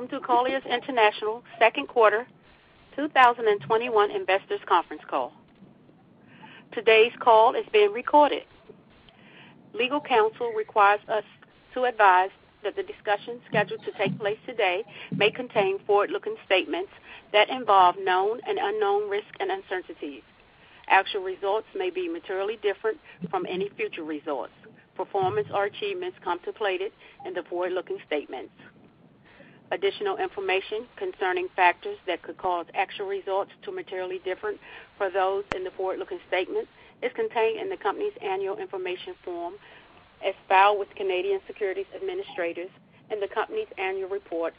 Welcome to Colliers International second quarter 2021 investors conference call. Today's call is being recorded. Legal counsel requires us to advise that the discussion scheduled to take place today may contain forward-looking statements that involve known and unknown risks and uncertainties. Actual results may be materially different from any future results, performance, or achievements contemplated in the forward-looking statements. Additional information concerning factors that could cause actual results to materially differ from those in the forward-looking statements is contained in the company's annual information form as filed with Canadian Securities Administrators and the company's annual report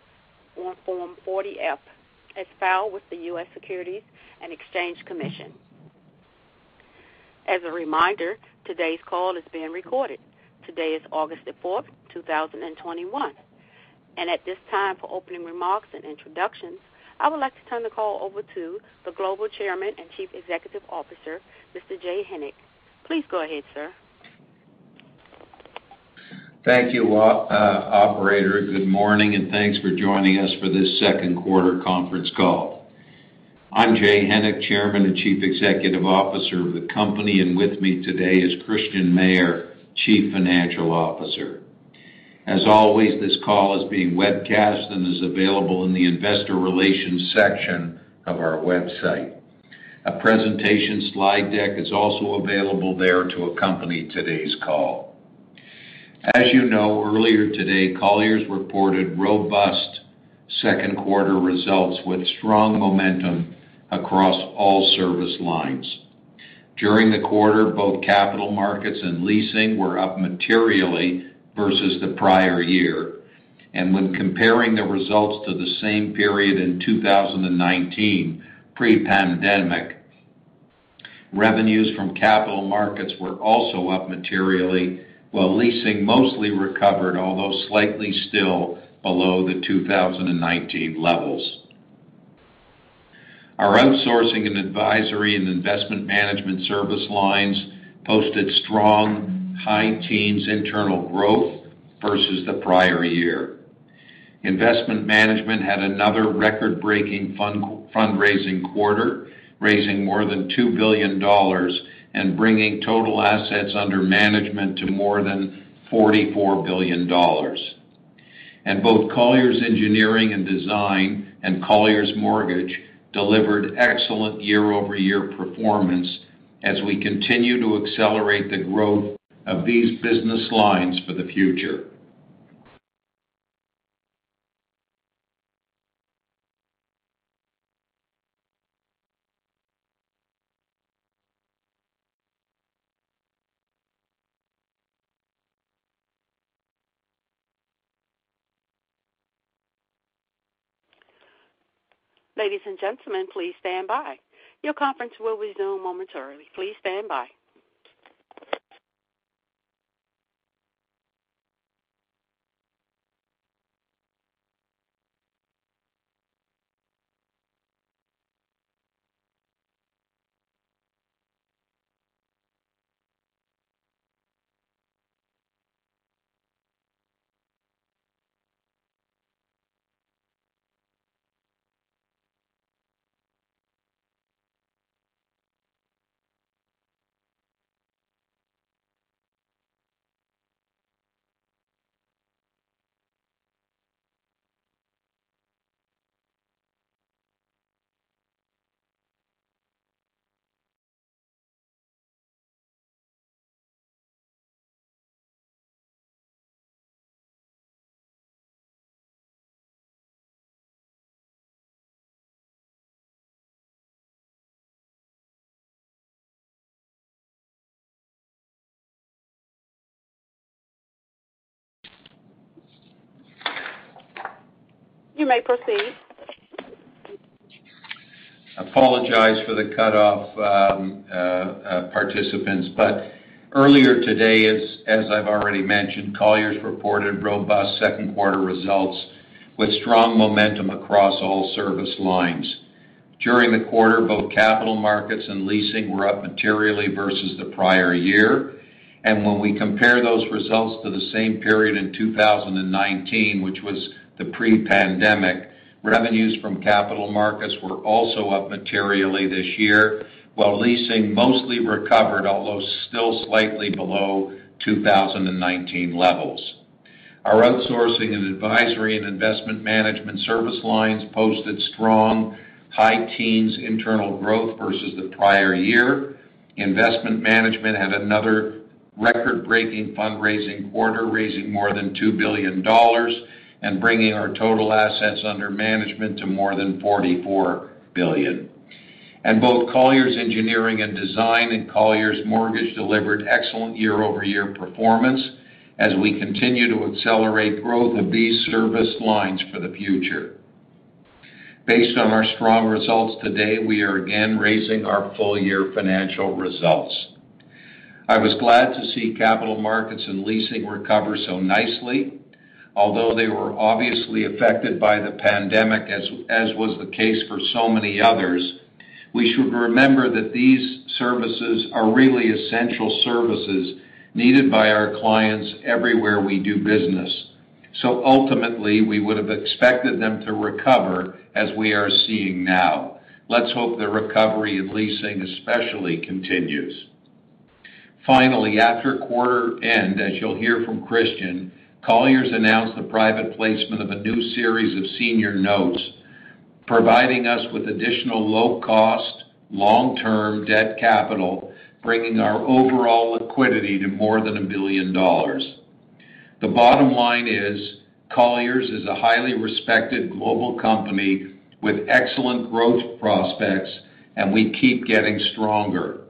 on Form 40-F as filed with the U.S. Securities and Exchange Commission. As a reminder, today's call is being recorded. Today is August the 4th, 2021. And at this time, for opening remarks and introductions, I would like to turn the call over to the Global Chairman and Chief Executive Officer, Mr. Jay Hennick. Please go ahead, sir. Thank you, uh, operator. Good morning, and thanks for joining us for this second quarter conference call. I'm Jay Hennick, Chairman and Chief Executive Officer of the company, and with me today is Christian Mayer, Chief Financial Officer. As always, this call is being webcast and is available in the investor relations section of our website. A presentation slide deck is also available there to accompany today's call. As you know, earlier today, Colliers reported robust second quarter results with strong momentum across all service lines. During the quarter, both capital markets and leasing were up materially versus the prior year. And when comparing the results to the same period in 2019, pre-pandemic, revenues from capital markets were also up materially, while leasing mostly recovered, although slightly still below the 2019 levels. Our outsourcing and advisory and investment management service lines posted strong high teens internal growth versus the prior year. Investment management had another record-breaking fundraising quarter, raising more than $2 billion and bringing total assets under management to more than $44 billion. And Both Colliers Engineering & Design and Colliers Mortgage delivered excellent year-over-year performance as we continue to accelerate the growth of these business lines for the future. Ladies and gentlemen, please stand by. Your conference will resume momentarily. Please stand by. You may proceed. apologize for the cutoff um, uh, uh, participants, but earlier today, as I've already mentioned, Colliers reported robust second quarter results with strong momentum across all service lines. During the quarter, both capital markets and leasing were up materially versus the prior year. And When we compare those results to the same period in 2019, which was the pre-pandemic, revenues from capital markets were also up materially this year, while leasing mostly recovered, although still slightly below 2019 levels. Our outsourcing and advisory and investment management service lines posted strong high teens internal growth versus the prior year. Investment management had another record-breaking fundraising quarter, raising more than $2 billion and bringing our total assets under management to more than 44 billion. And Both Colliers Engineering & Design and Colliers Mortgage delivered excellent year-over-year performance as we continue to accelerate growth of these service lines for the future. Based on our strong results today, we are again raising our full-year financial results. I was glad to see capital markets and leasing recover so nicely. Although they were obviously affected by the pandemic, as was the case for so many others, we should remember that these services are really essential services needed by our clients everywhere we do business. So Ultimately, we would have expected them to recover as we are seeing now. Let's hope the recovery in leasing especially continues. Finally, after quarter end, as you'll hear from Christian, Colliers announced the private placement of a new series of senior notes, providing us with additional low-cost, long-term debt capital, bringing our overall liquidity to more than $1 billion. The bottom line is Colliers is a highly respected global company with excellent growth prospects, and we keep getting stronger.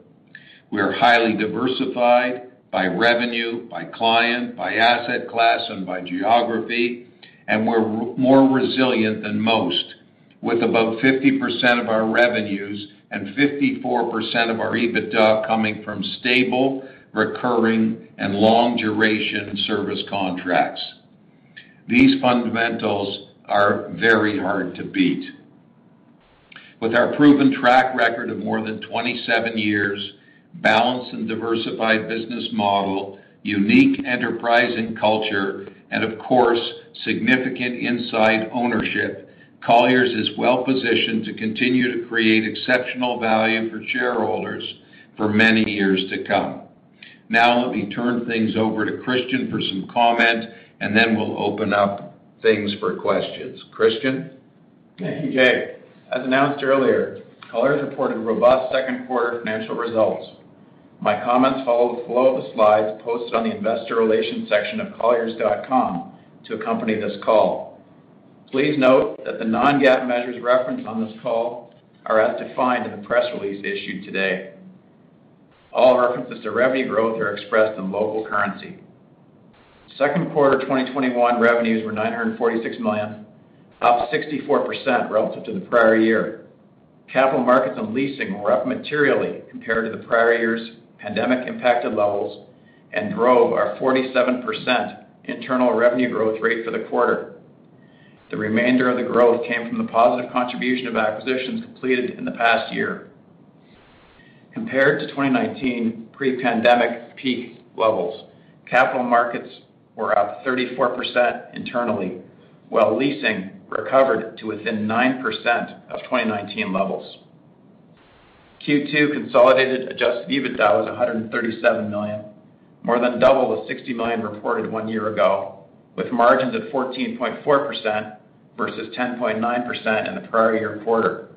We are highly diversified by revenue, by client, by asset class, and by geography, and we're more resilient than most, with about 50% of our revenues and 54% of our EBITDA coming from stable, recurring, and long-duration service contracts. These fundamentals are very hard to beat. With our proven track record of more than 27 years, balanced and diversified business model, unique enterprising culture, and of course, significant inside ownership, Colliers is well-positioned to continue to create exceptional value for shareholders for many years to come. Now let me turn things over to Christian for some comment, and then we'll open up things for questions. Christian? Thank you, Jay. As announced earlier, Colliers reported robust second quarter financial results. My comments follow the flow of the slides posted on the investor relations section of colliers.com to accompany this call. Please note that the non-GAAP measures referenced on this call are as defined in the press release issued today. All references to revenue growth are expressed in local currency. Second quarter 2021 revenues were 946 million, up 64% relative to the prior year. Capital markets and leasing were up materially compared to the prior year's pandemic-impacted levels and drove our 47% internal revenue growth rate for the quarter. The remainder of the growth came from the positive contribution of acquisitions completed in the past year. Compared to 2019 pre-pandemic peak levels, capital markets were up 34% internally, while leasing recovered to within 9% of 2019 levels. Q2 consolidated adjusted EBITDA was 137 million, more than double the 60 million reported one year ago, with margins of 14.4% versus 10.9% in the prior year quarter.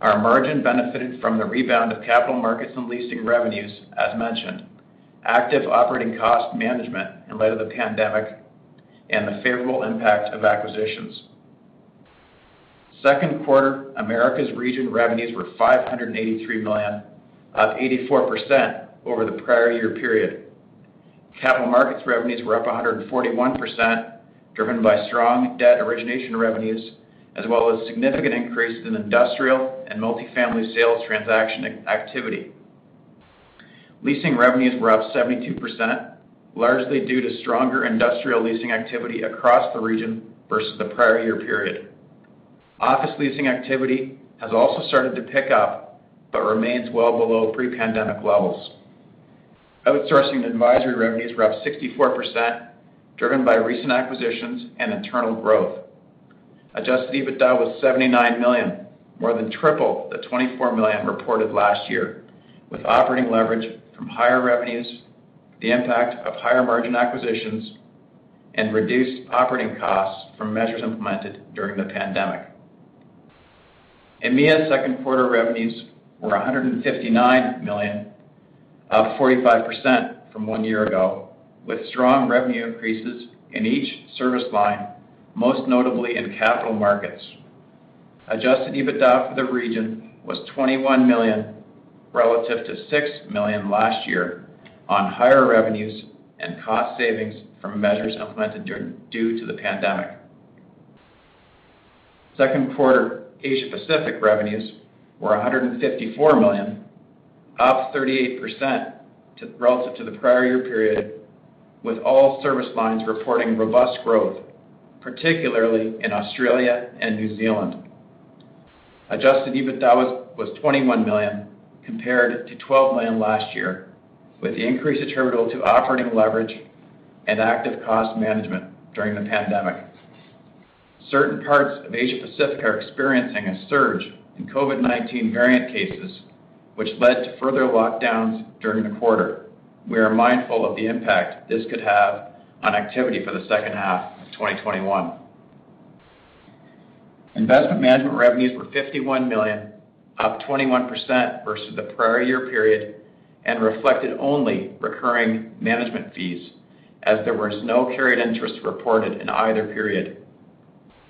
Our margin benefited from the rebound of capital markets and leasing revenues, as mentioned, active operating cost management in light of the pandemic, and the favorable impact of acquisitions. Second quarter Americas region revenues were 583 million, up 84% over the prior year period. Capital markets revenues were up 141%, driven by strong debt origination revenues as well as significant increases in industrial and multifamily sales transaction activity. Leasing revenues were up 72%, largely due to stronger industrial leasing activity across the region versus the prior year period. Office leasing activity has also started to pick up, but remains well below pre-pandemic levels. Outsourcing and advisory revenues were up 64%, driven by recent acquisitions and internal growth. Adjusted EBITDA was 79 million, more than triple the 24 million reported last year, with operating leverage from higher revenues, the impact of higher margin acquisitions, and reduced operating costs from measures implemented during the pandemic. EMEA second quarter revenues were 159 million, up 45% from one year ago, with strong revenue increases in each service line, most notably in capital markets. Adjusted EBITDA for the region was 21 million relative to 6 million last year on higher revenues and cost savings from measures implemented due to the pandemic. Second quarter Asia Pacific revenues were 154 million, up 38% relative to the prior year period, with all service lines reporting robust growth, particularly in Australia and New Zealand. Adjusted EBITDA was 21 million compared to 12 million last year, with the increase attributable to operating leverage and active cost management during the pandemic. Certain parts of Asia Pacific are experiencing a surge in COVID-19 variant cases, which led to further lockdowns during the quarter. We are mindful of the impact this could have on activity for the second half of 2021. Investment management revenues were 51 million, up 21% versus the prior year period, and reflected only recurring management fees, as there was no carried interest reported in either period.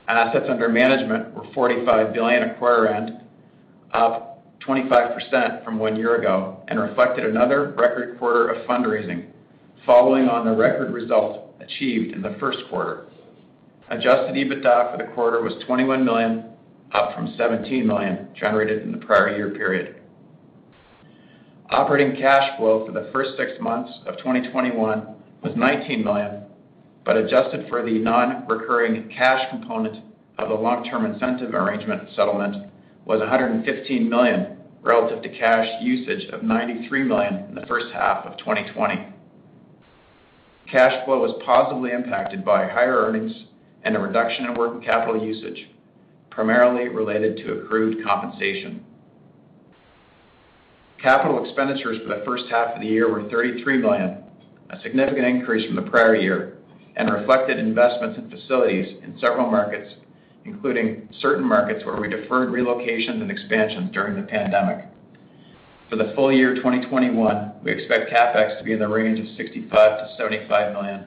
Assets under management were 45 billion at quarter end, up 25% from one year ago, and reflected another record quarter of fundraising following on the record result achieved in the first quarter. Adjusted EBITDA for the quarter was 21 million, up from 17 million generated in the prior year period. Operating cash flow for the first six months of 2021 was $19 million, but adjusted for the non-recurring cash component of the long-term incentive arrangement settlement was 115 million relative to cash usage of 93 million in the first half of 2020. Cash flow was positively impacted by higher earnings and a reduction in working capital usage, primarily related to accrued compensation. Capital expenditures for the first half of the year were 33 million, a significant increase from the prior year, and reflected investments in facilities in several markets, including certain markets where we deferred relocations and expansions during the pandemic. For the full year 2021, we expect CapEx to be in the range of $65 million-$75 million,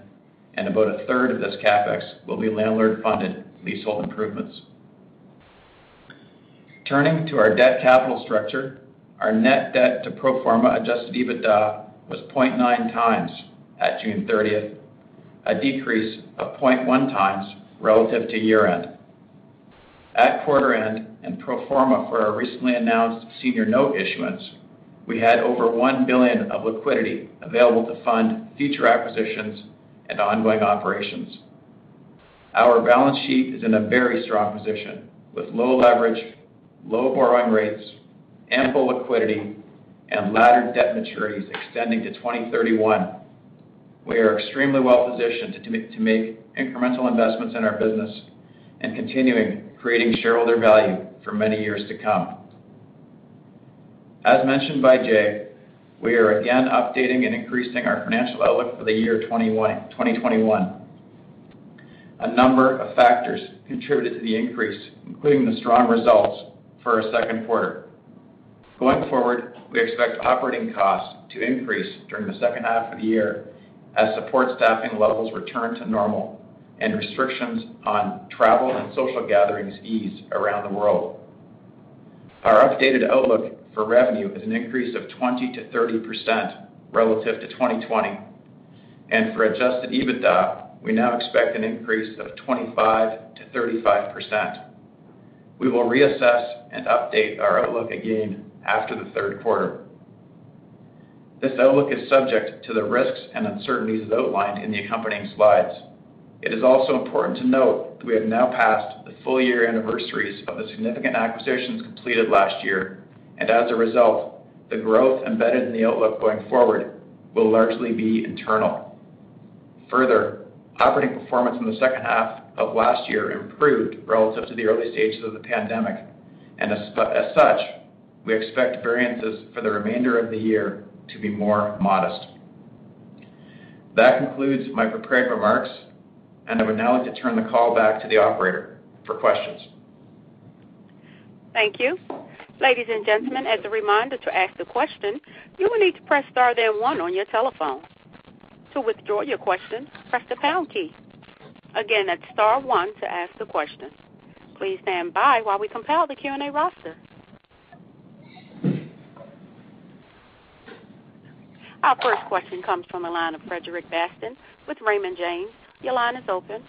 and about a third of this CapEx will be landlord-funded leasehold improvements. Turning to our debt capital structure, our net debt to pro forma adjusted EBITDA was 0.9x at June 30th, a decrease of 0.1x relative to year-end. At quarter end and pro forma for our recently announced senior note issuance, we had over 1 billion of liquidity available to fund future acquisitions and ongoing operations. Our balance sheet is in a very strong position with low leverage, low borrowing rates, ample liquidity, and laddered debt maturities extending to 2031. We are extremely well-positioned to make incremental investments in our business and continuing creating shareholder value for many years to come. As mentioned by Jay, we are again updating and increasing our financial outlook for the year 2021. A number of factors contributed to the increase, including the strong results for our second quarter. Going forward, we expect operating costs to increase during the second half of the year as support staffing levels return to normal and restrictions on travel and social gatherings ease around the world. Our updated outlook for revenue is an increase of 20%-30% relative to 2020. and For adjusted EBITDA, we now expect an increase of 25%-35%. we will reassess and update our outlook again after the third quarter. This outlook is subject to the risks and uncertainties outlined in the accompanying slides. It is also important to note that we have now passed the full year anniversaries of the significant acquisitions completed last year, and as a result, the growth embedded in the outlook going forward will largely be internal. Further, operating performance in the second half of last year improved relative to the early stages of the pandemic, and as such, we expect variances for the remainder of the year to be more modest. That concludes my prepared remarks, and I would now like to turn the call back to the operator for questions. Thank you. Ladies and gentlemen, as a reminder to ask the question, you will need to press star then one on your telephone. To withdraw your question, press the pound key. Again, that's star one to ask the question. Please stand by while we compile the Q&A roster. Our first question comes from the line of Frederic Bastien with Raymond James. Your line is open.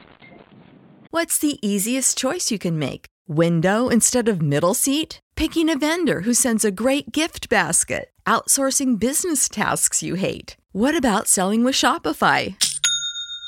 What's the easiest choice you can make? Window instead of middle seat? Picking a vendor who sends a great gift basket? Outsourcing business tasks you hate? What about selling with Shopify?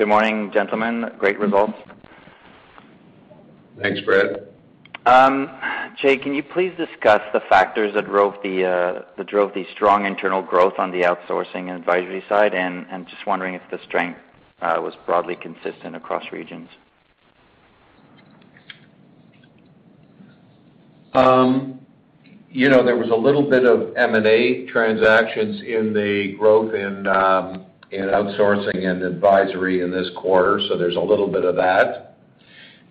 Good morning, gentlemen. Great results. Thanks, Fred. Um, Jay, can you please discuss the factors that drove the strong internal growth on the outsourcing and advisory side? And just wondering if the strength uh, was broadly consistent across regions. Um, you know, there was a little bit of M&A transactions in the growth in um, outsourcing and advisory in this quarter, so there's a little bit of that.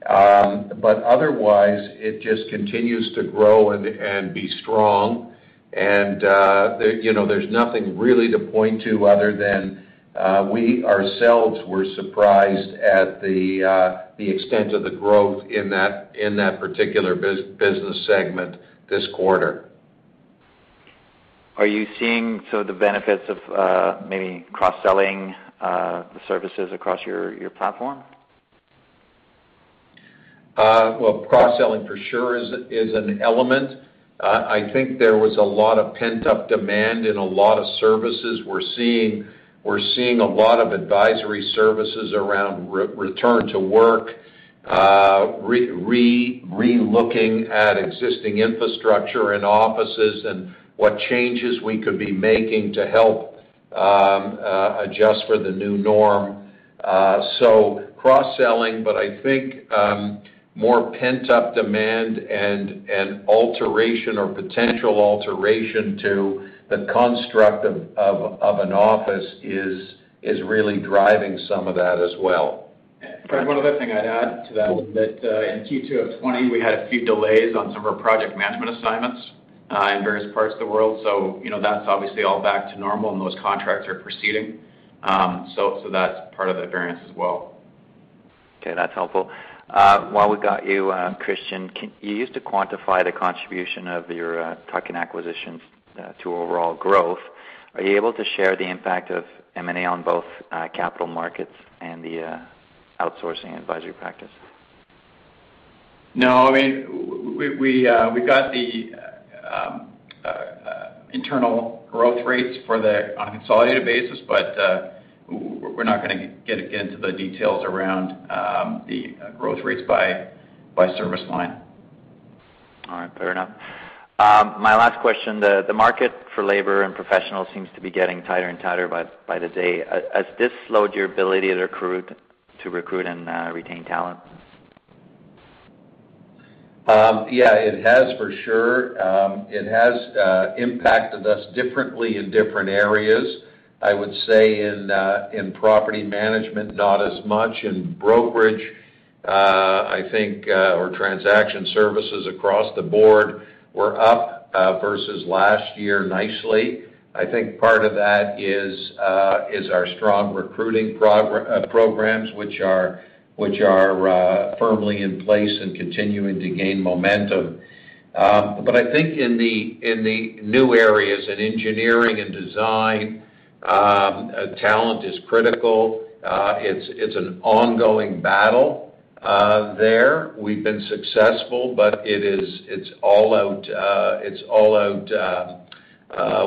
Um, but Otherwise, it just continues to grow and be strong. And uh, you know, There's nothing really to point to other than uh, we ourselves were surprised at the uh, the extent of the growth in that in that particular business segment this quarter. Are you seeing so the benefits of maybe cross-selling the services across your platform? Uh, well, cross-selling for sure is an element. Uh, I think there was a lot of pent-up demand in a lot of services. We're seeing a lot of advisory services around return to work, uh, re-looking at existing infrastructure and offices and what changes we could be making to help um, adjust for the new norm. So cross-selling, but I think um, more pent-up demand and an alteration or potential alteration to the construct of an office is is really driving some of that as well. Fred, one other thing I'd add to that is that uh, in Q2 of 2020, we had a few delays on some of our project management assignments uh, in various parts of the world. So, you know, that's obviously all back to normal, and those contracts are proceeding. Um, so that's part of the variance as well. Okay, that's helpful. Uh, while we got you, uh, Christian, you used to quantify the contribution of your uh, tuck-in acquisitions to overall growth. Are you able to share the impact of M&A on both capital markets and the outsourcing advisory practice? No. I mean, we got the internal growth rates on a consolidated basis, but we're not going to get into the details around um, the uh, growth rates by service line. All right. Fair enough. Um, my last question, the market for labor and professionals seems to be getting tighter and tighter by the day. Has this slowed your ability to recruit and uh, retain talent? Um, yeah, it has for sure. Um, it has uh, impacted us differently in different areas. I would say in uh in property management, not as much. In brokerage, uh, I think, uh, or transaction services across the board, we're up versus last year nicely. I think part of that is uh is our strong recruiting programs, which are Uh, firmly in place and continuing to gain momentum. Um, but I think in the new areas, in engineering and design, um, uh, talent is critical. Uh, it's an ongoing battle there. We've been successful, but it's it's all out it's all out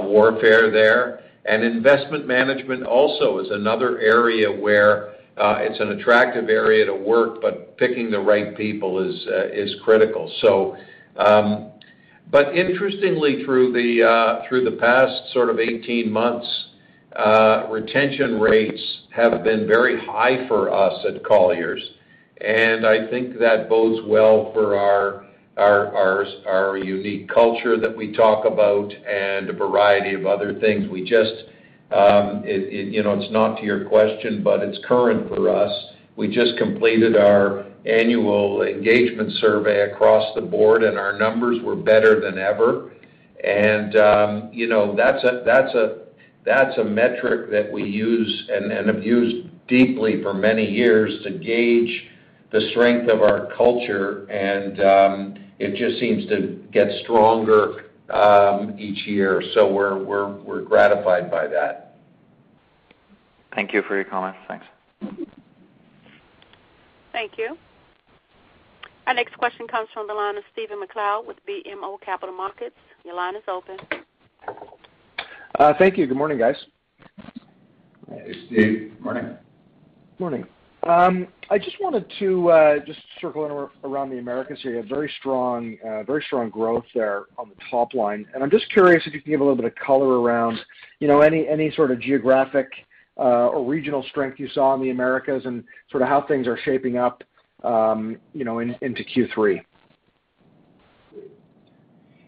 warfare there. And investment management also is another area where Uh, it's an attractive area to work, but picking the right people is uh, critical. So, um, but interestingly, uh, through the past sort of 18 months, retention rates have been very high for us at Colliers, and I think that bodes well for our unique culture that we talk about and a variety of other things. You know, it's not to your question, but it's current for us. We just completed our annual engagement survey across the board, and our numbers were better than ever. And um, you know, that's a that's a that's a metric that we use and have used deeply for many years to gauge the strength of our culture, and it just seems to get stronger Um, each year. So We're gratified by that. Thank you for your comments. Thanks. Thank you. Our next question comes from the line of Stephen MacLeod with BMO Capital Markets. Your line is open. Uh, thank you. Good morning, guys. Hey, Steve. Morning. Morning. Um, I just wanted to uh, just circle around the Americas here. You had uh, very strong growth there on the top line. And I'm just curious if you can give a little bit of color around you know, any any sort of geographic uh, or regional strength you saw in the Americas and sort of how things are shaping up um, into Q3.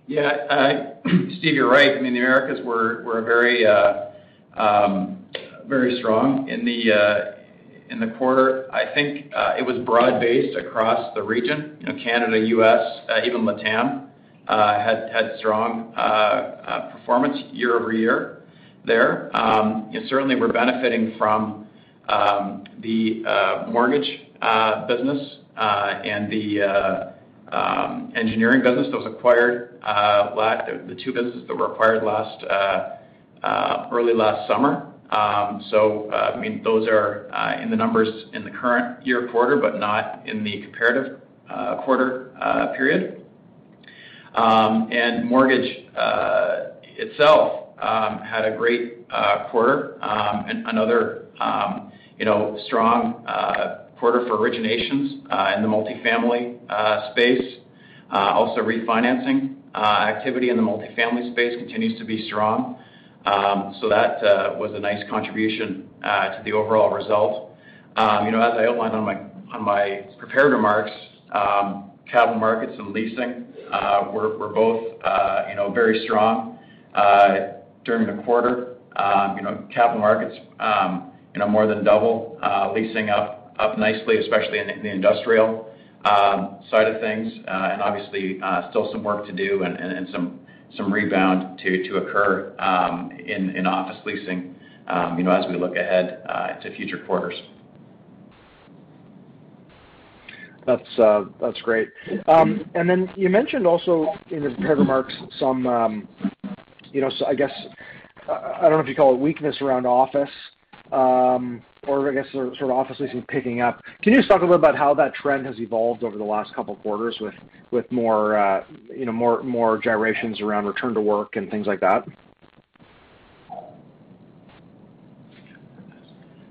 Yeah. Steve, you're right. I mean, the Americas were um, very strong in the quarter. I think uh, it was broad-based across the region. Canada, U.S., uh, even LATAM, uh, had strong performance year-over-year there. Um, certainly, we're benefiting from um, the mortgage business and the um, engineering business that was acquired, the two businesses that were acquired last early last summer. Um, uh, I mean, those are uh, in the numbers in the current year quarter, but not in the comparative uh, quarter period. Um and mortgage itself um, had a great quarter, um, another you know strong quarter for originations in the multifamily space. Also refinancing activity in the multifamily space continues to be strong. Um, that uh, was a nice contribution uh, to the overall result. Um, you know, as I outlined on my prepared remarks, um, capital markets and leasing uh, were both you know, very strong during the quarter. You know, capital markets you know, more than double, leasing up nicely, especially in the industrial side of things. Uh and obviously, still some work to do and some rebound to occur um, in office leasing um, you know, as we look ahead uh, to future quarters. Uh, that's great. Um and then you mentioned also in the prepared remarks some, um, you know, I guess, I don't know if you call it weakness around office, or I guess sort of office leasing picking up. Can you just talk a little about how that trend has evolved over the last couple of quarters with more uh, you know, more gyrations around return to work and things like that?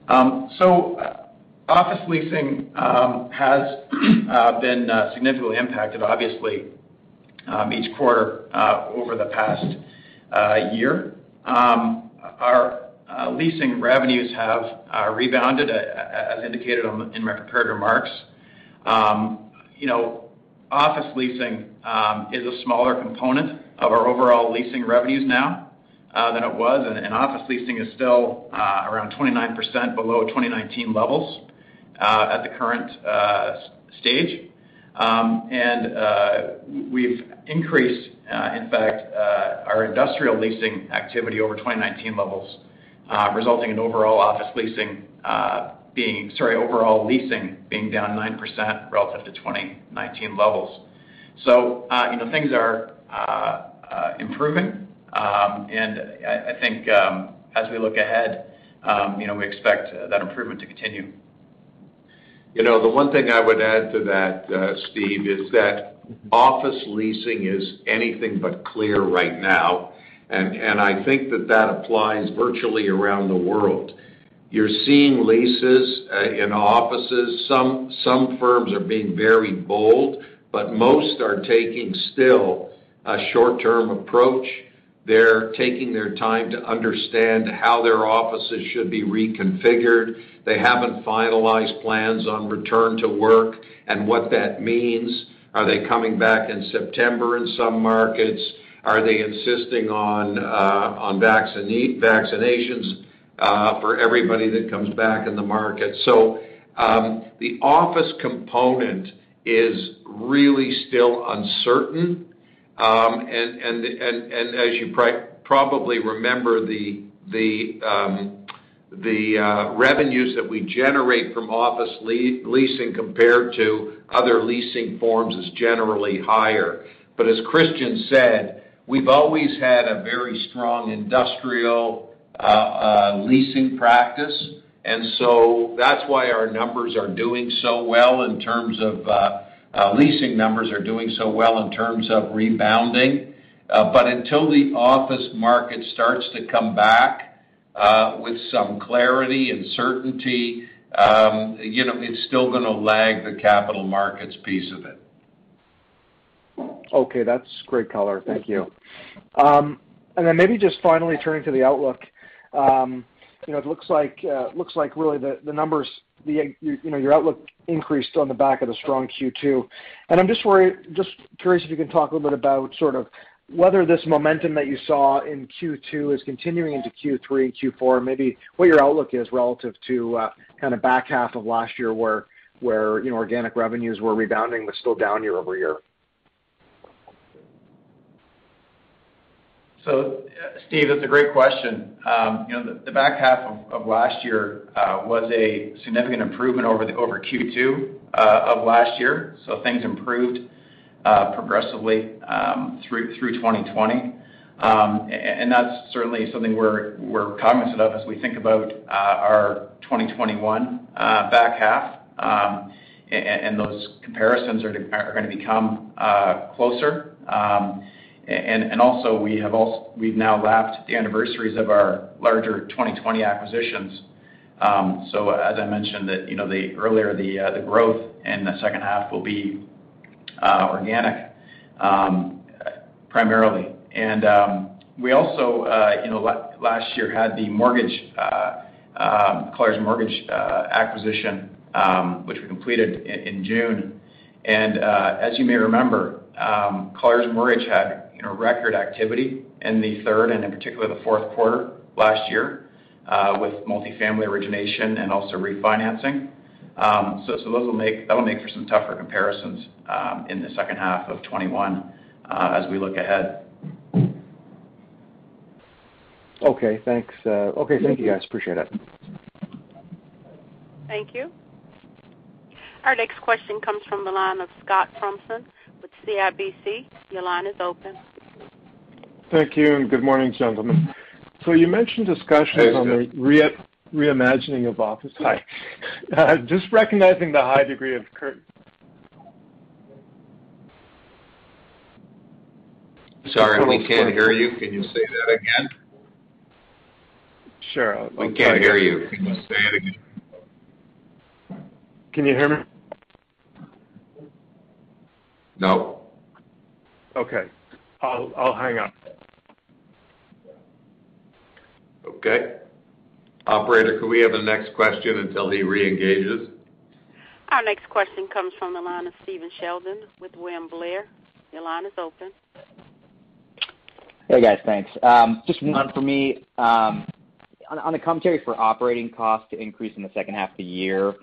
Um, so, uh, office leasing um, has uh, been significantly impacted, obviously, um, each quarter over the past year. Our Uh, leasing revenues have uh, rebounded, uh, as indicated in my prepared remarks. Um, you know, office leasing um, is a smaller component of our overall leasing revenues now than it was, and office leasing is still around 29% below 2019 levels at the current stage. Um, and we've increased, in fact, our industrial leasing activity over 2019 levels, Uh, resulting in overall office leasing uh, being sorry overall leasing being down 9% relative to 2019 levels. So uh, you know, things are improving. Um and I think, um, as we look ahead, um, you know, we expect that improvement to continue. You know, the one thing I would add to that, Steve, is that office leasing is anything but clear right now. I think that that applies virtually around the world. You're seeing leases uh, in offices. Some firms are being very bold, but most are taking still a short-term approach. They're taking their time to understand how their offices should be reconfigured. They haven't finalized plans on return to work and what that means. Are they coming back in September in some markets? Are they insisting on on vaccinations for everybody that comes back in the market? So um, the office component is really still uncertain. Um, and, and, and, and as you probably remember, the the, um, the uh, revenues that we generate from office leasing compared to other leasing forms is generally higher. But as Christian said, we've always had a very strong industrial uh, uh, leasing practice. And so that's why our numbers are doing so well in terms of uh, leasing numbers are doing so well in terms of rebounding. Uh but until the office market starts to come back with some clarity and certainty, um, you know, it's still gonna lag the capital markets piece of it. Okay. That's great color. Thank you. Um and then maybe just finally turning to the outlook. You know, it looks like uh looks like really the numbers, the you know, your outlook increased on the back of the strong Q2. And I'm just worried just curious if you can talk a little bit about sort of whether this momentum that you saw in Q2 is continuing into Q3 and Q4, and maybe what your outlook is relative to kind of back half of last year where where you know, organic revenues were rebounding but still down year-over-year. Uh, Steve, that's a great question. Um, you know, the back half of last year uh, was a significant improvement over Q2 uh, of last year. So things improved progressively um, through 2020. Um, and That's certainly something we're cognizant of as we think about our 2021 back half. Um and those comparisons are gonna become closer. And also we've now lapped the anniversaries of our larger 2020 acquisitions. Um so as I mentioned, you know, earlier, uh, the growth in the second half will be uh, organic um, primarily. And um we also, uh, you know, last year had the mortgage um, Colliers Mortgage acquisition, um, which we completed in June. And uh as you may remember, Colliers Mortgage had, you know, record activity in the third and in particular the fourth quarter last year, uh, with multifamily origination and also refinancing. Um, so, so those will make That'll make for some tougher comparisons um, in the second half of 2021, uh, as we look ahead. Okay, thanks. Uh, okay, thank you, guys. Appreciate it. Thank you. Our next question comes from the line of Scott Fromson with CIBC. Your line is open. Thank you, and good morning, gentlemen. So you mentioned discussions. On the reimagining of office. Hi. Uh, just recognizing the high degree of Sorry, we can't hear you. Can you say that again? Sure. We can't hear you. Can you say it again? Can you hear me? No. Okay. I'll hang up. Okay. Operator, could we have the next question until he reengages? Our next question comes from the line of Stephen Sheldon with William Blair. Your line is open. Hey, guys. Thanks. Um, just one for me. Um, on the commentary for operating costs to increase in the second half of the year,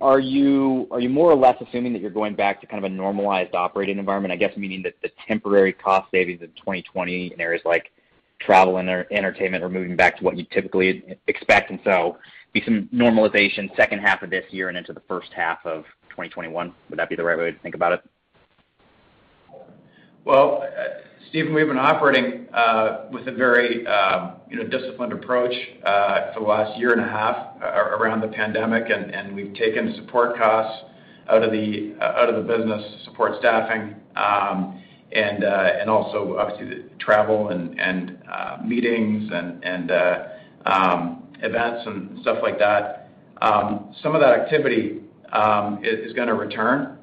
are you more or less assuming that you're going back to kind of a normalized operating environment? I guess meaning that the temporary cost savings in 2020 in areas like travel and entertainment are moving back to what you typically expect, and so be some normalization second half of this year and into the first half of 2021. Would that be the right way to think about it? Well, uh, Stephen, we've been operating uh, with a very um, you know disciplined approach uh, for the last year and a half around the pandemic, and and we've taken support costs out of the out of the business, support staffing, um, and and also obviously the travel and meetings and and uh, um, events and stuff like that. Um, some of that activity um, is going to return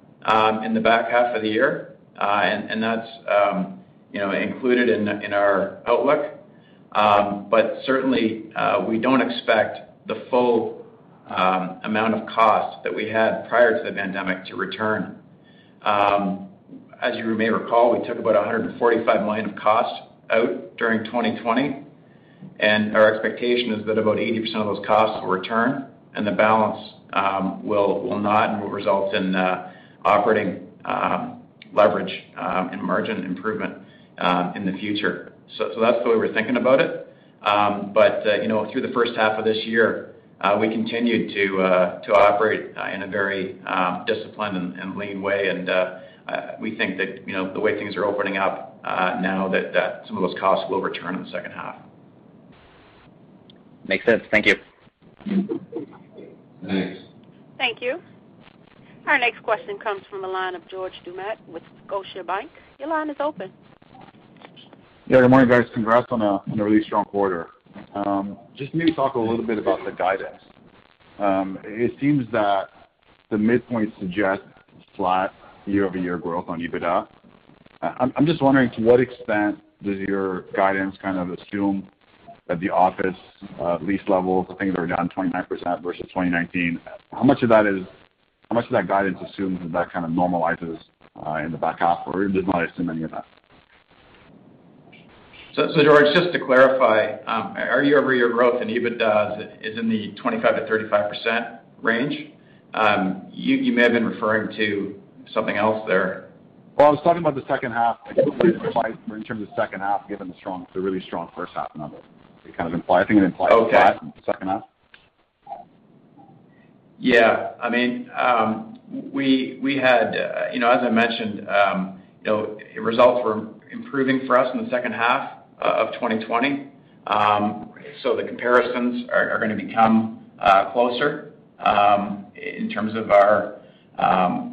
in the back half of the year, uh, and that's um you know included in in our outlook. Um but certainly, uh, we don't expect the full amount of cost that we had prior to the pandemic to return. As you may recall, we took about 145 million of cost out during 2020, and our expectation is that about 80% of those costs will return, and the balance um, will not and will result in uh, operating um, leverage um, and margin improvement in the future. So That's the way we're thinking about it. But uh, You know, through the first half of this year, uh, we continued to to operate in a very disciplined and lean way, and we think that you know, the way things are opening up Uh, now, that some of those costs will return in the second half. Makes sense. Thank you. Thanks. Thank you. Our next question comes from the line of George Doumet with Scotiabank. Your line is open. Yeah, good morning, guys. Congrats on a really strong quarter. Um, just maybe talk a little bit about the guidance. Um, it seems that the midpoint suggests flat year-over-year growth on EBITDA. I'm just wondering to what extent does your guidance kind of assume that the office uh, lease levels, I think they were down 29% versus 2019. How much of that is how much of that guidance assumes that that kind of normalizes uh, in the back half, or does not assume any of that? George, just to clarify, um, our year-over-year growth in EBITDA is in the 25%-35% range. Um, you may have been referring to something else there. Well, I was talking about the second half, in terms of second half, given the strong the really strong first half number. I think it implies flat in the second half. Yeah. I mean, um, we had, uh, you know, as I mentioned, um, you know, results were improving for us in the second half uh, of 2020. Um, so The comparisons are going to become uh, closer in terms of our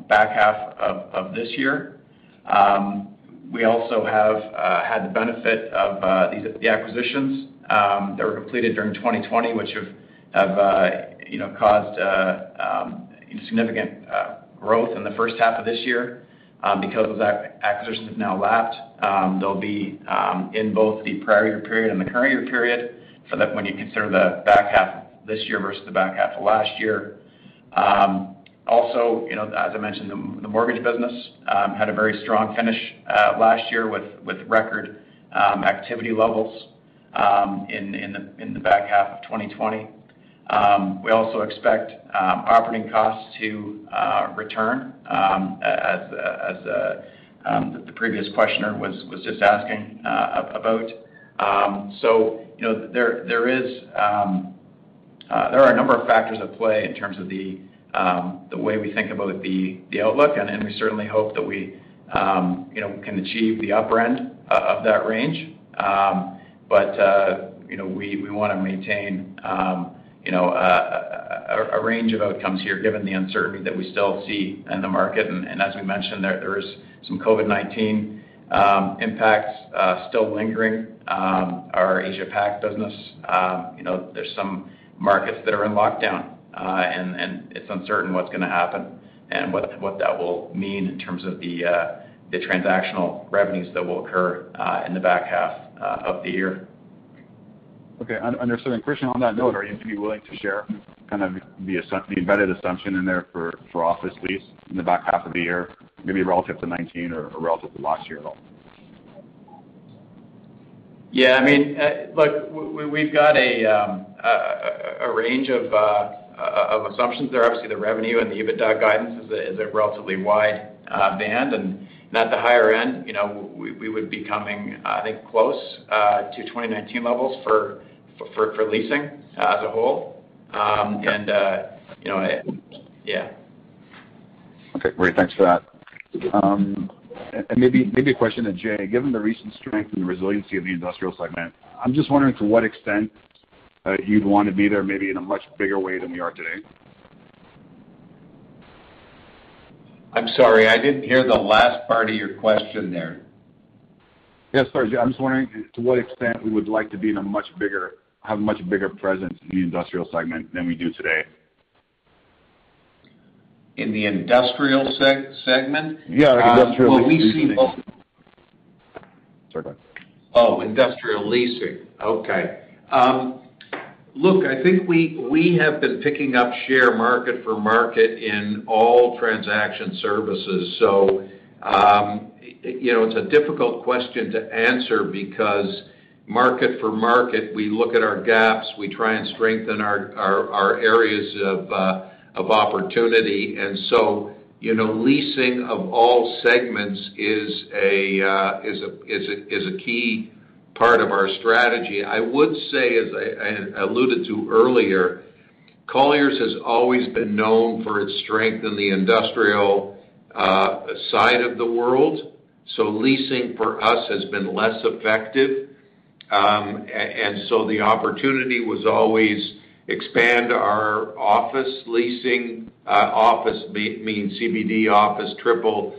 back half of this year. Um, we also have uh, had the benefit of uh, the acquisitions um, that were completed during 2020, which have uh, caused um, significant growth in the first half of this year. Because those acquisitions have now lapped, they'll be in both the prior year period and the current year period, so that when you consider the back half of this year versus the back half of last year. Also, you know, as I mentioned, the mortgage business um, had a very strong finish uh, last year with record um, activity levels um, in the back half of 2020. We also expect operating costs to uh, return, as uh, the previous questioner was just asking about. So, there are a number of factors at play in terms of the Um, way we think about the outlook, and we certainly hope that we um, you know, can achieve the upper end uh, of that range. Um, but uh, you know, we want to maintain you know, a range of outcomes here given the uncertainty that we still see in the market. And as we mentioned, there is some COVID-19 impacts uh, still lingering. Our Asia Pac business, you know, there's some markets that are in lockdown, Uh, and it's uncertain what's going to happen and what that will mean in terms of the uh, transactional revenues that will occur uh, in the back half of the year. Okay. Understood. Christian, on that note, are you maybe willing to share kind of the embedded assumption in there for office lease in the back half of the year, maybe relative to 2019 or relative to last year at all? Yeah, I mean, look, we've got a um, range of assumptions there. Obviously, the revenue and the EBITDA guidance is a relatively wide uh, band. And At the higher end, you know, we would be coming, I think, close uh, to 2019 levels for leasing uh, as a whole. Um, and you know, yeah. Okay, great. Thanks for that. Um, and maybe a question to Jay. Given the recent strength and the resiliency of the industrial segment, I'm just wondering to what extent Uh, you'd want to be there maybe in a much bigger way than we are today. I'm sorry, I didn't hear the last part of your question there. Yeah, sorry. I'm just wondering to what extent we would like to be have a much bigger presence in the industrial segment than we do today. In the industrial segment? Yeah, uh, industrial leasing. Well, we see both. Sorry, go ahead. Oh, industrial leasing. Okay. Um, Look, I think we have been picking up share market for market in all transaction services. So, um, you know, it's a difficult question to answer because market for market, we look at our gaps, we try and strengthen our areas uh, of opportunity. And so, you know, leasing of all segments is a uh, key part of our strategy. I would say, as I alluded to earlier, Colliers has always been known for its strength in the industrial side of the world. So leasing for us has been less effective. Um, and so The opportunity was always expand our office leasing, office meaning CBD office, triple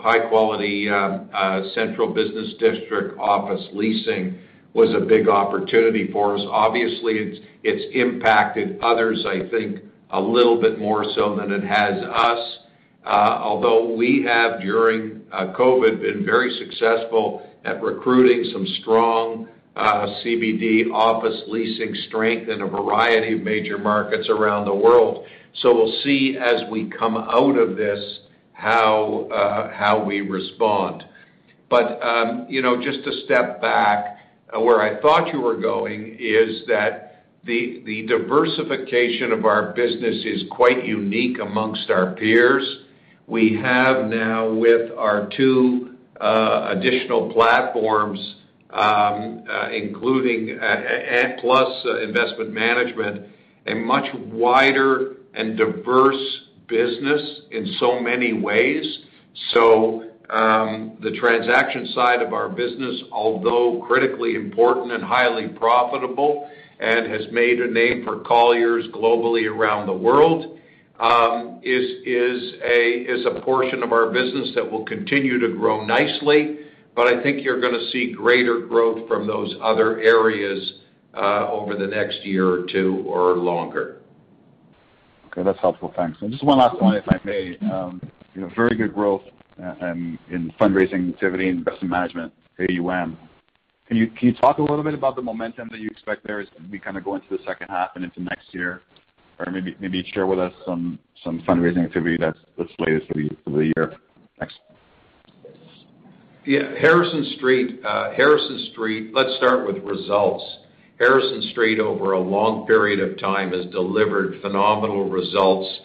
high quality uh, uh, central business district office leasing was a big opportunity for us. Obviously, it's impacted others, I think, a little bit more so than it has us. Uh, although we have, during COVID, been very successful at recruiting some strong CBD office leasing strength in a variety of major markets around the world. So we'll see as we come out of this how uh how we respond. But um you know, just to step back, uh, where I thought you were going is that the the diversification of our business is quite unique amongst our peers. We have now with our two uh, additional platforms, um, uh, including and plus investment management, a much wider and diverse business in so many ways. So um, the transaction side of our business, although critically important and highly profitable and has made a name for Colliers globally around the world, um, is is, a is a portion of our business that will continue to grow nicely. But I think you're gonna see greater growth from those other areas over the next year or two or longer. Okay, that's helpful. Thanks. And just one last one, if I may. You know, very good growth in fundraising activity and investment management, AUM. Can you talk a little bit about the momentum that you expect there as we kind of go into the second half and into next year? Or maybe share with us some fundraising activity that's slated for the year. Thanks. Yeah. Harrison Street, uh Harrison Street. Let's start with results. Harrison Street, over a long period of time, has delivered phenomenal results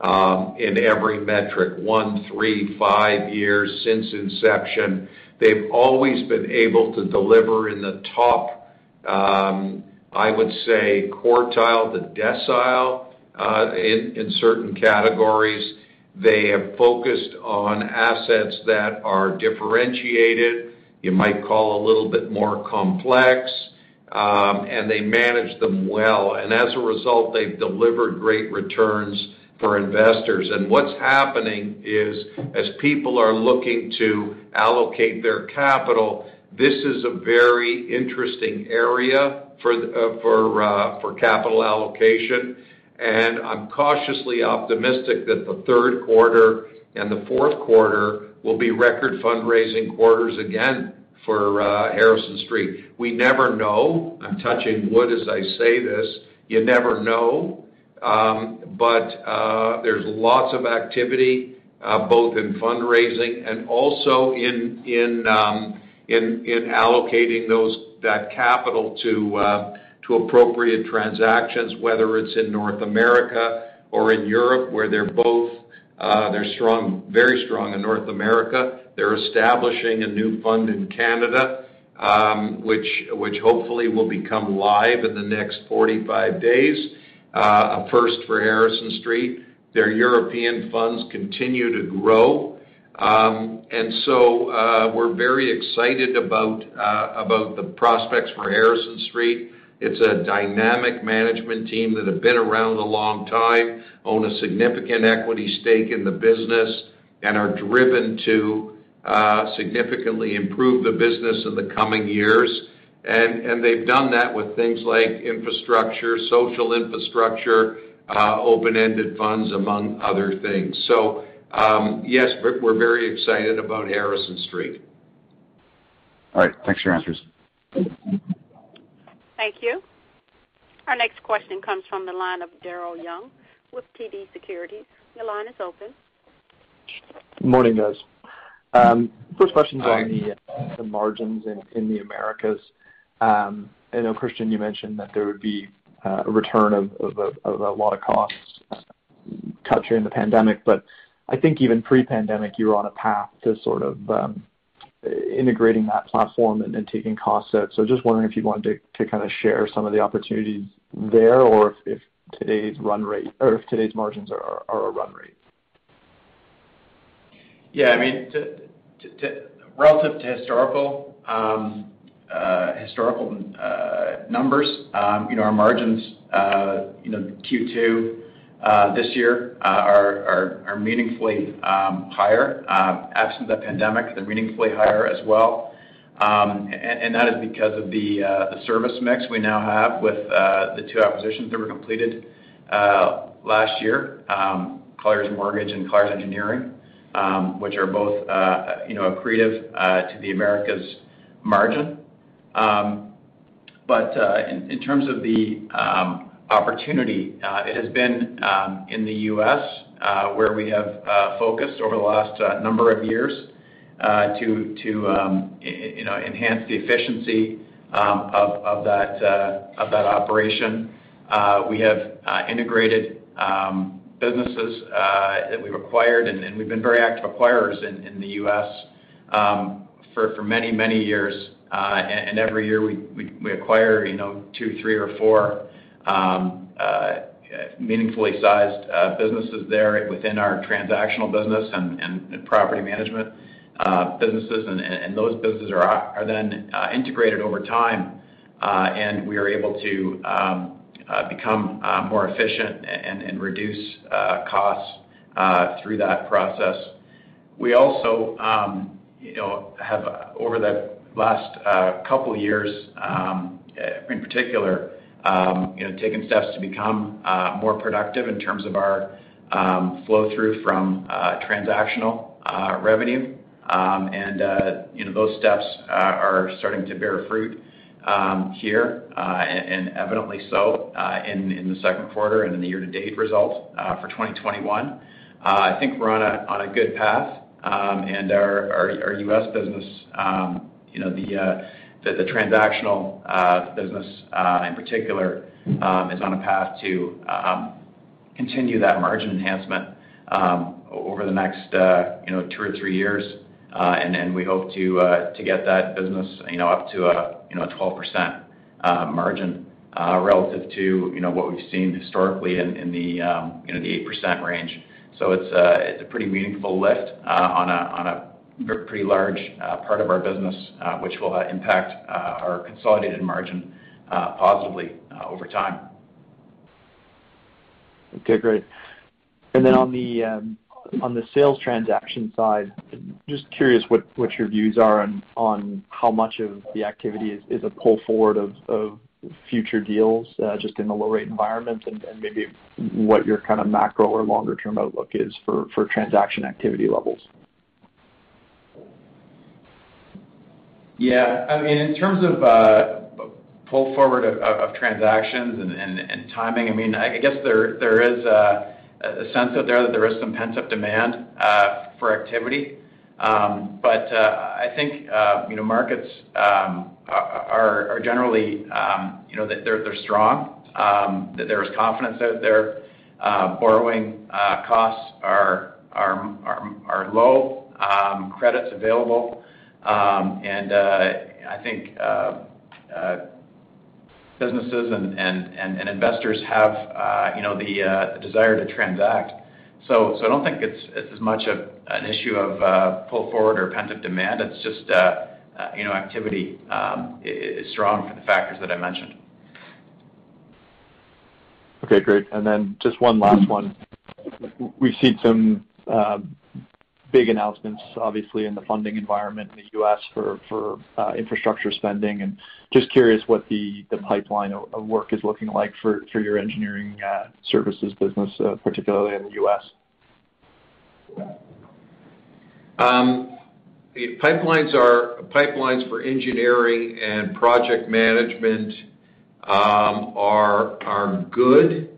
um, in every metric, one, three, five years since inception. They've always been able to deliver in the top, um, I would say quartile to decile uh, in certain categories. They have focused on assets that are differentiated, you might call a little bit more complex, and they manage them well. And As a result, they've delivered great returns for investors. And What's happening is, as people are looking to allocate their capital, this is a very interesting area for uh, for uh, for capital allocation. And I'm cautiously optimistic that the third quarter and the fourth quarter will be record fundraising quarters again for uh, Harrison Street. We never know. I'm touching wood as I say this. You never know. Um, but uh, there's lots of activity uh, both in fundraising and also in um, allocating that capital to appropriate transactions, whether it's in North America or in Europe, where they're both they're strong, very strong in North America. They're establishing a new fund in Canada, um, which hopefully will become live in the next 45 days, uh, a first for Harrison Street. Their European funds continue to grow. Um, and so uh, we're very excited uh, about the prospects for Harrison Street. It's a dynamic management team that have been around a long time, own a significant equity stake in the business, and are driven to significantly improve the business in the coming years. And they've done that with things like infrastructure, social infrastructure, open-ended funds, among other things. So, um, yes, we're very excited about Harrison Street. All right. Thanks for your answers. Thank you. Our next question comes from the line of Daryl Young with TD Securities. Your line is open. Morning, guys. Um, first question's on the margins in the Americas. Um, I know, Christian, you mentioned that there would be uh, a return of a lot of costs uh, cut during the pandemic. But I think even pre-pandemic, you were on a path to sort of um, integrating that platform and taking costs out. So just wondering if you wanted to kind of share some of the opportunities there, or if today's margins are a run rate. Yeah. Relative to historical um, uh, historical uh, numbers, um, you know, our margins uh, you know, Q2 this year are meaningfully um, higher. Absent the pandemic, they're meaningfully higher as well. Um and that is because of the uh the service mix we now have with the two acquisitions that were completed last year, Colliers Mortgage and Colliers Engineering, Um, which are both uh you know accretive uh, to the Americas margin. Um, but uh, in terms of the um, opportunity, uh, it has been in the U.S. where we have focused over the last number of years to to um you know enhance the efficiency of that operation. We have integrated businesses uh, that we've acquired, and we've been very active acquirers in the U.S. Um, for many, many years. Uh and every year we acquire you know, two, three, or four um, uh, meaningfully sized uh, businesses there within our transactional business and property management businesses. And those businesses are then integrated over time, and we are able to um, Uh, become uh, more efficient and reduce uh, costs through that process. We also um, you know, have, over the last couple years um, in particular, um, you know, taken steps to become more productive in terms of our flow-through from transactional revenue. And you know, those steps are starting to bear fruit Um, here, uh, and evidently so uh, in the second quarter and in the year-to-date results uh, for 2021. I think we're on a good path. Um and our U.S. business, um, you know, the transactional business in particular, um, is on a path to continue that margin enhancement over the next you know, two or three years. Uh and we hope to to get that business you know, up to a 12% uh, margin uh, relative to you know, what we've seen historically in the um, you know, the 8% range. So uh, it's a pretty meaningful lift on a pretty large part of our business, which will impact our consolidated margin positively over time. Okay, great. And then on the um, sales transaction side, just curious what your views are on how much of the activity is a pull forward of future deals uh, just in the low rate environment, and maybe what your kind of macro or longer-term outlook is for transaction activity levels. Yeah. I mean, in terms of uh, pull forward of transactions and timing, I mean, I guess there is a sense out there that there is some pent-up demand uh, for activity. Um, but uh, I think, uh, you know, markets um, are generally, um, you know, they're strong, that there is confidence out there. Borrowing costs are low, credit's available. And I think businesses and investors have, uh, you know, uh, the desire to transact. So I don't think it's as much of an issue of uh, pull forward or pent-up demand. It's just, you know, activity um, is strong for the factors that I mentioned. Okay, great. And then just one last one. We've seen some um, big announcements, obviously, in the funding environment in the U.S. for uh, infrastructure spending. And just curious what the pipeline of work is looking like for your engineering uh, services business, uh, particularly in the U.S. Um, pipelines for engineering and project management um, are good.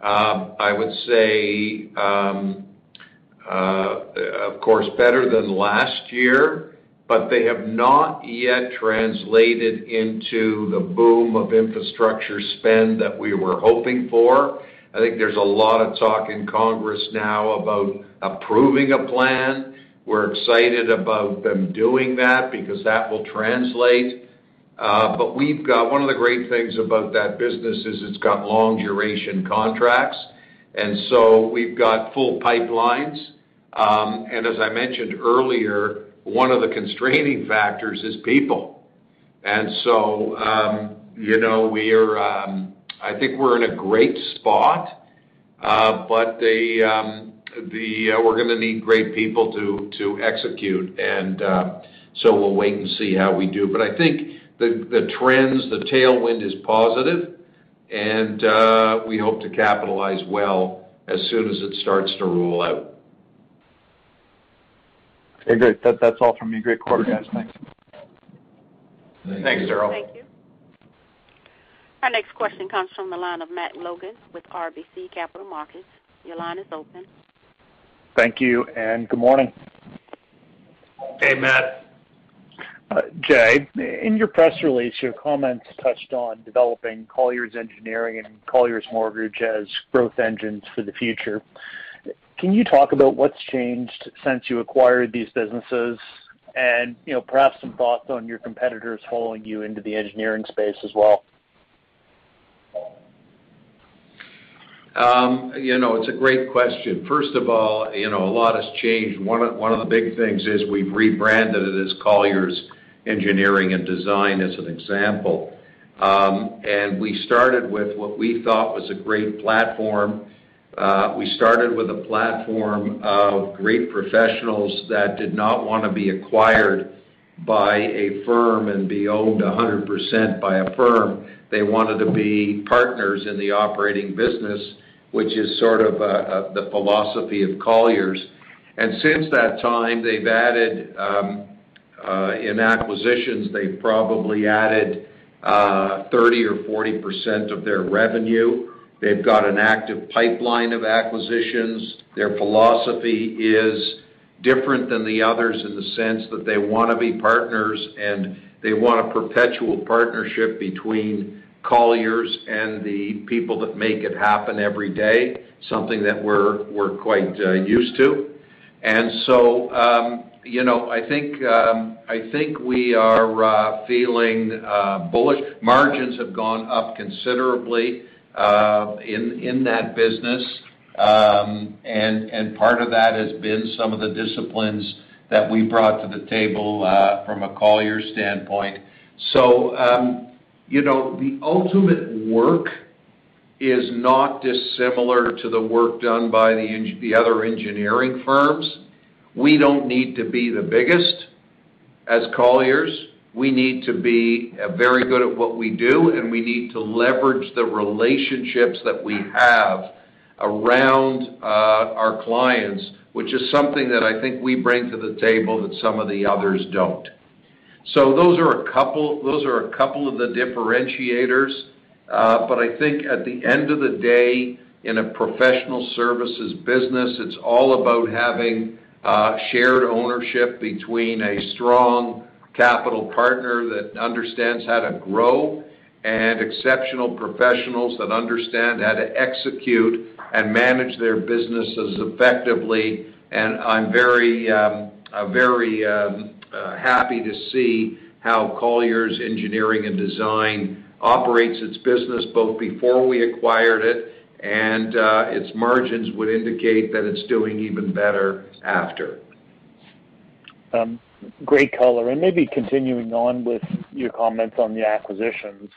I would say, um, of course, better than last year, but they have not yet translated into the boom of infrastructure spend that we were hoping for. I think there's a lot of talk in Congress now about approving a plan. We're excited about them doing that because that will translate. Uh, but we've got one of the great things about that business is it's got long duration contracts, and so we've got full pipelines. Um, and as I mentioned earlier, one of the constraining factors is people. And so, um, you know, we are, um, I think we're in a great spot, uh, but uh, we're gonna need great people to execute. And uh, so we'll wait and see how we do. But I think the trends, the tailwind is positive, and we hope to capitalize well as soon as it starts to roll out. Okay, great. That's all from me. Great quarter, guys. Thanks. Thanks, Daryl. Thank you. Our next question comes from the line of Matt Logan with RBC Capital Markets. Your line is open. Thank you, and good morning. Hey, Matt. Uh, Jay, in your press release, your comments touched on developing Colliers Engineering and Colliers Mortgage as growth engines for the future. Can you talk about what's changed since you acquired these businesses? And, you know, perhaps some thoughts on your competitors following you into the engineering space as well. You know, it's a great question. First of all, you know, a lot has changed. One of the big things is we've rebranded it as Colliers Engineering & Design, as an example. Um and we started with what we thought was a great platform. Uh, we started with a platform of great professionals that did not wanna be acquired by a firm and be owned 100% by a firm. They wanted to be partners in the operating business, which is sort of uh, uh, the philosophy of Colliers. And since that time, they've added um, in acquisitions, they've probably added 30 or 40% of their revenue. They've got an active pipeline of acquisitions. Their philosophy is different than the others in the sense that they wanna be partners, and they want a perpetual partnership between Colliers and the people that make it happen every day, something that we're quite uh, used to. And so, um, you know, I think um, we are uh, feeling uh, bullish. Margins have gone up considerably Uh, in that business. Um, and part of that has been some of the disciplines that we brought to the table uh, from a Colliers standpoint. So um you know, the ultimate work is not dissimilar to the work done by the other engineering firms. We don't need to be the biggest as Colliers. We need to be uh, very good at what we do, and we need to leverage the relationships that we have around uh, our clients, which is something that I think we bring to the table that some of the others don't. So Those are a couple of the differentiators. Uh, but I think at the end of the day, in a professional services business, it's all about having uh, shared ownership between a strong capital partner that understands how to grow and exceptional professionals that understand how to execute and manage their businesses effectively. And I'm very um, uh, very um, uh, happy to see how Colliers Engineering & Design operates its business, both before we acquired it, and uh, its margins would indicate that it's doing even better after. Um, Great color. And maybe continuing on with your comments on the acquisitions.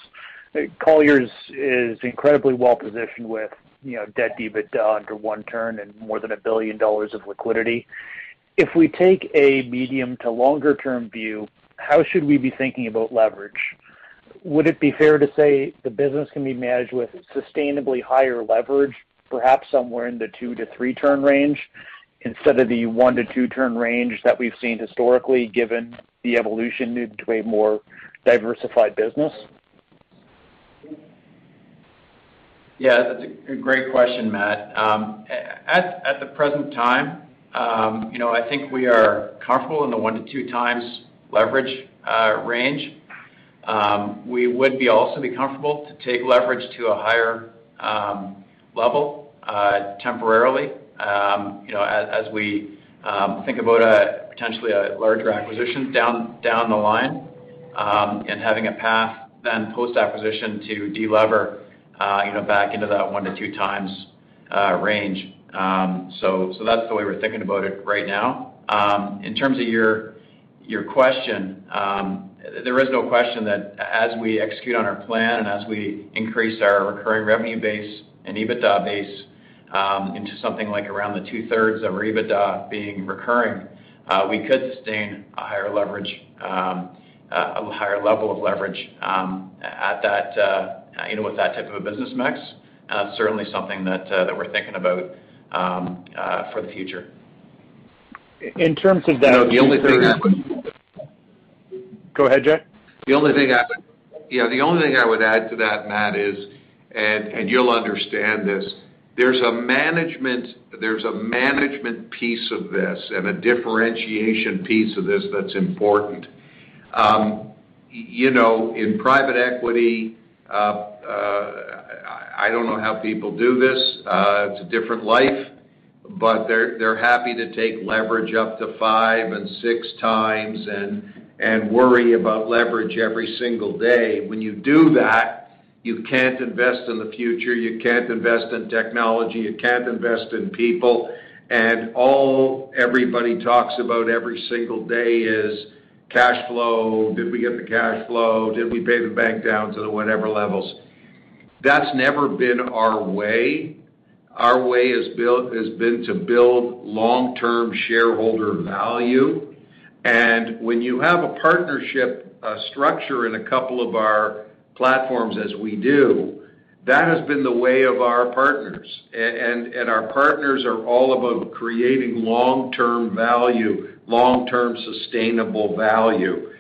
Colliers is incredibly well-positioned with you know, debt EBITDA under one turn and more than $1 billion of liquidity. If we take a medium to longer term view, how should we be thinking about leverage? Would it be fair to say the business can be managed with sustainably higher leverage, perhaps somewhere in the two to three turn range, instead of the one to two turn range that we've seen historically, given the evolution into a more diversified business? Yeah, that's a great question, Matt. Um, at the present time, um, you know, I think we are comfortable in the one to two times leverage uh, range. Um, we would be also be comfortable to take leverage to a higher level uh, temporarily Um, as we um, think about potentially a larger acquisition down down the line, um, and having a path then post-acquisition to de-lever uh, you know, back into that one to two times uh, range. Um so so that's the way we're thinking about it right now. In terms of your your question, there is no question that as we execute on our plan and as we increase our recurring revenue base and EBITDA base Um, into something like around the two-thirds of our EBITDA being recurring, uh, we could sustain a higher leverage, um, uh, a higher level of leverage um, at that, uh, you know, with that type of a business mix. That's certainly something that we're thinking about for the future. In terms of that. The only thing I would. Go ahead, Jay. The only thing I would add to that, Matt, is, and you'll understand this, there's a management piece of this and a differentiation piece of this that's important. Um, you know, in private equity, uh, uh, I don't know how people do this. Uh, it's a different life, but they're happy to take leverage up to five and six times and worry about leverage every single day. When you do that, you can't invest in the future, you can't invest in technology, you can't invest in people, and all everybody talks about every single day is cash flow. Did we get the cash flow? Did we pay the bank down to the whatever levels? That's never been our way. Our way has been to build long-term shareholder value. And When you have a partnership structure in a couple of our platforms as we do, that has been the way of our partners. And our partners are all about creating long-term value, long-term sustainable value.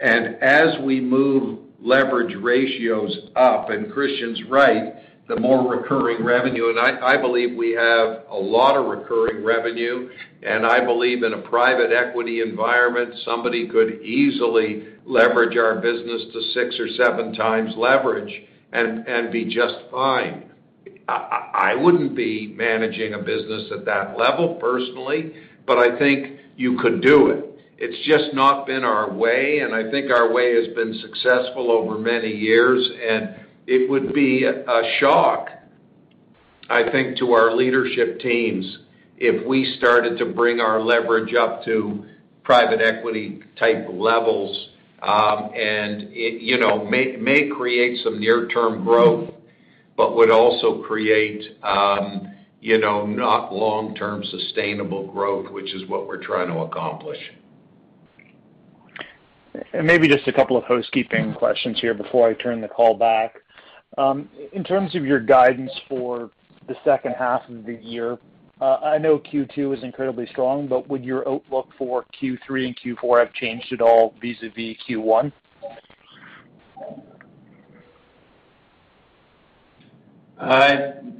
And as we move leverage ratios up, and Christian's right, the more recurring revenue, and I believe we have a lot of recurring revenue, and I believe in a private equity environment, somebody could easily leverage our business to six or seven times leverage and be just fine. I wouldn't be managing a business at that level personally, but I think you could do it. It's just not been our way, and I think our way has been successful over many years, and it would be a shock, I think, to our leadership teams if we started to bring our leverage up to private equity type levels. Um, and It may create some near-term growth, but would also create um, you know not long-term sustainable growth, which is what we're trying to accomplish. Maybe just a couple of housekeeping questions here before I turn the call back. In terms of your guidance for the second half of the year, I know Q2 is incredibly strong, but would your outlook for Q3 and Q4 have changed at all vis-à-vis Q1?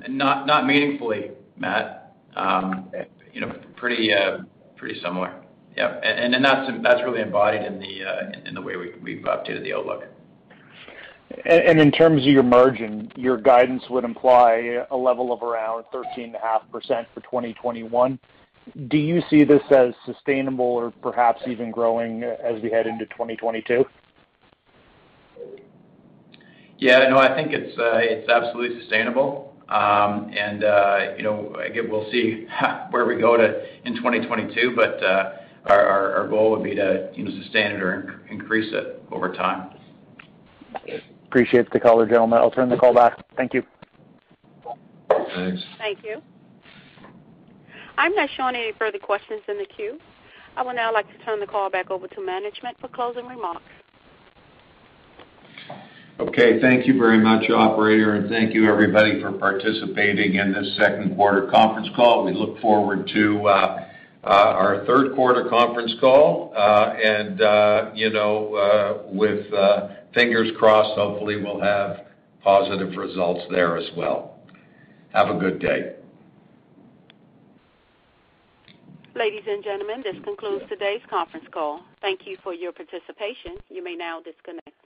Not not meaningfully, Matt. You know, pretty uh pretty similar. Yeah. And and that's really embodied in the uh in the way we've updated the outlook. And in terms of your margin, your guidance would imply a level of around 13.5% for 2021. Do you see this as sustainable or perhaps even growing as we head into 2022? Yeah, no, I think it's uh, absolutely sustainable. Um, and, uh, you know, again, we'll see where we go in 2022, but uh, our goal would be to, you know, sustain it or increase it over time. Appreciate the color, gentlemen. I'll turn the call back. Thank you. Thanks. Thank you. I'm not showing any further questions in the queue. I would now like to turn the call back over to management for closing remarks. Okay. Thank you very much, operator, and thank you everybody for participating in this second quarter conference call. We look forward to uh, uh, our third quarter conference call. Uh, and you know, with fingers crossed, hopefully we'll have positive results there as well. Have a good day. Ladies and gentlemen, this concludes today's conference call. Thank you for your participation. You may now disconnect.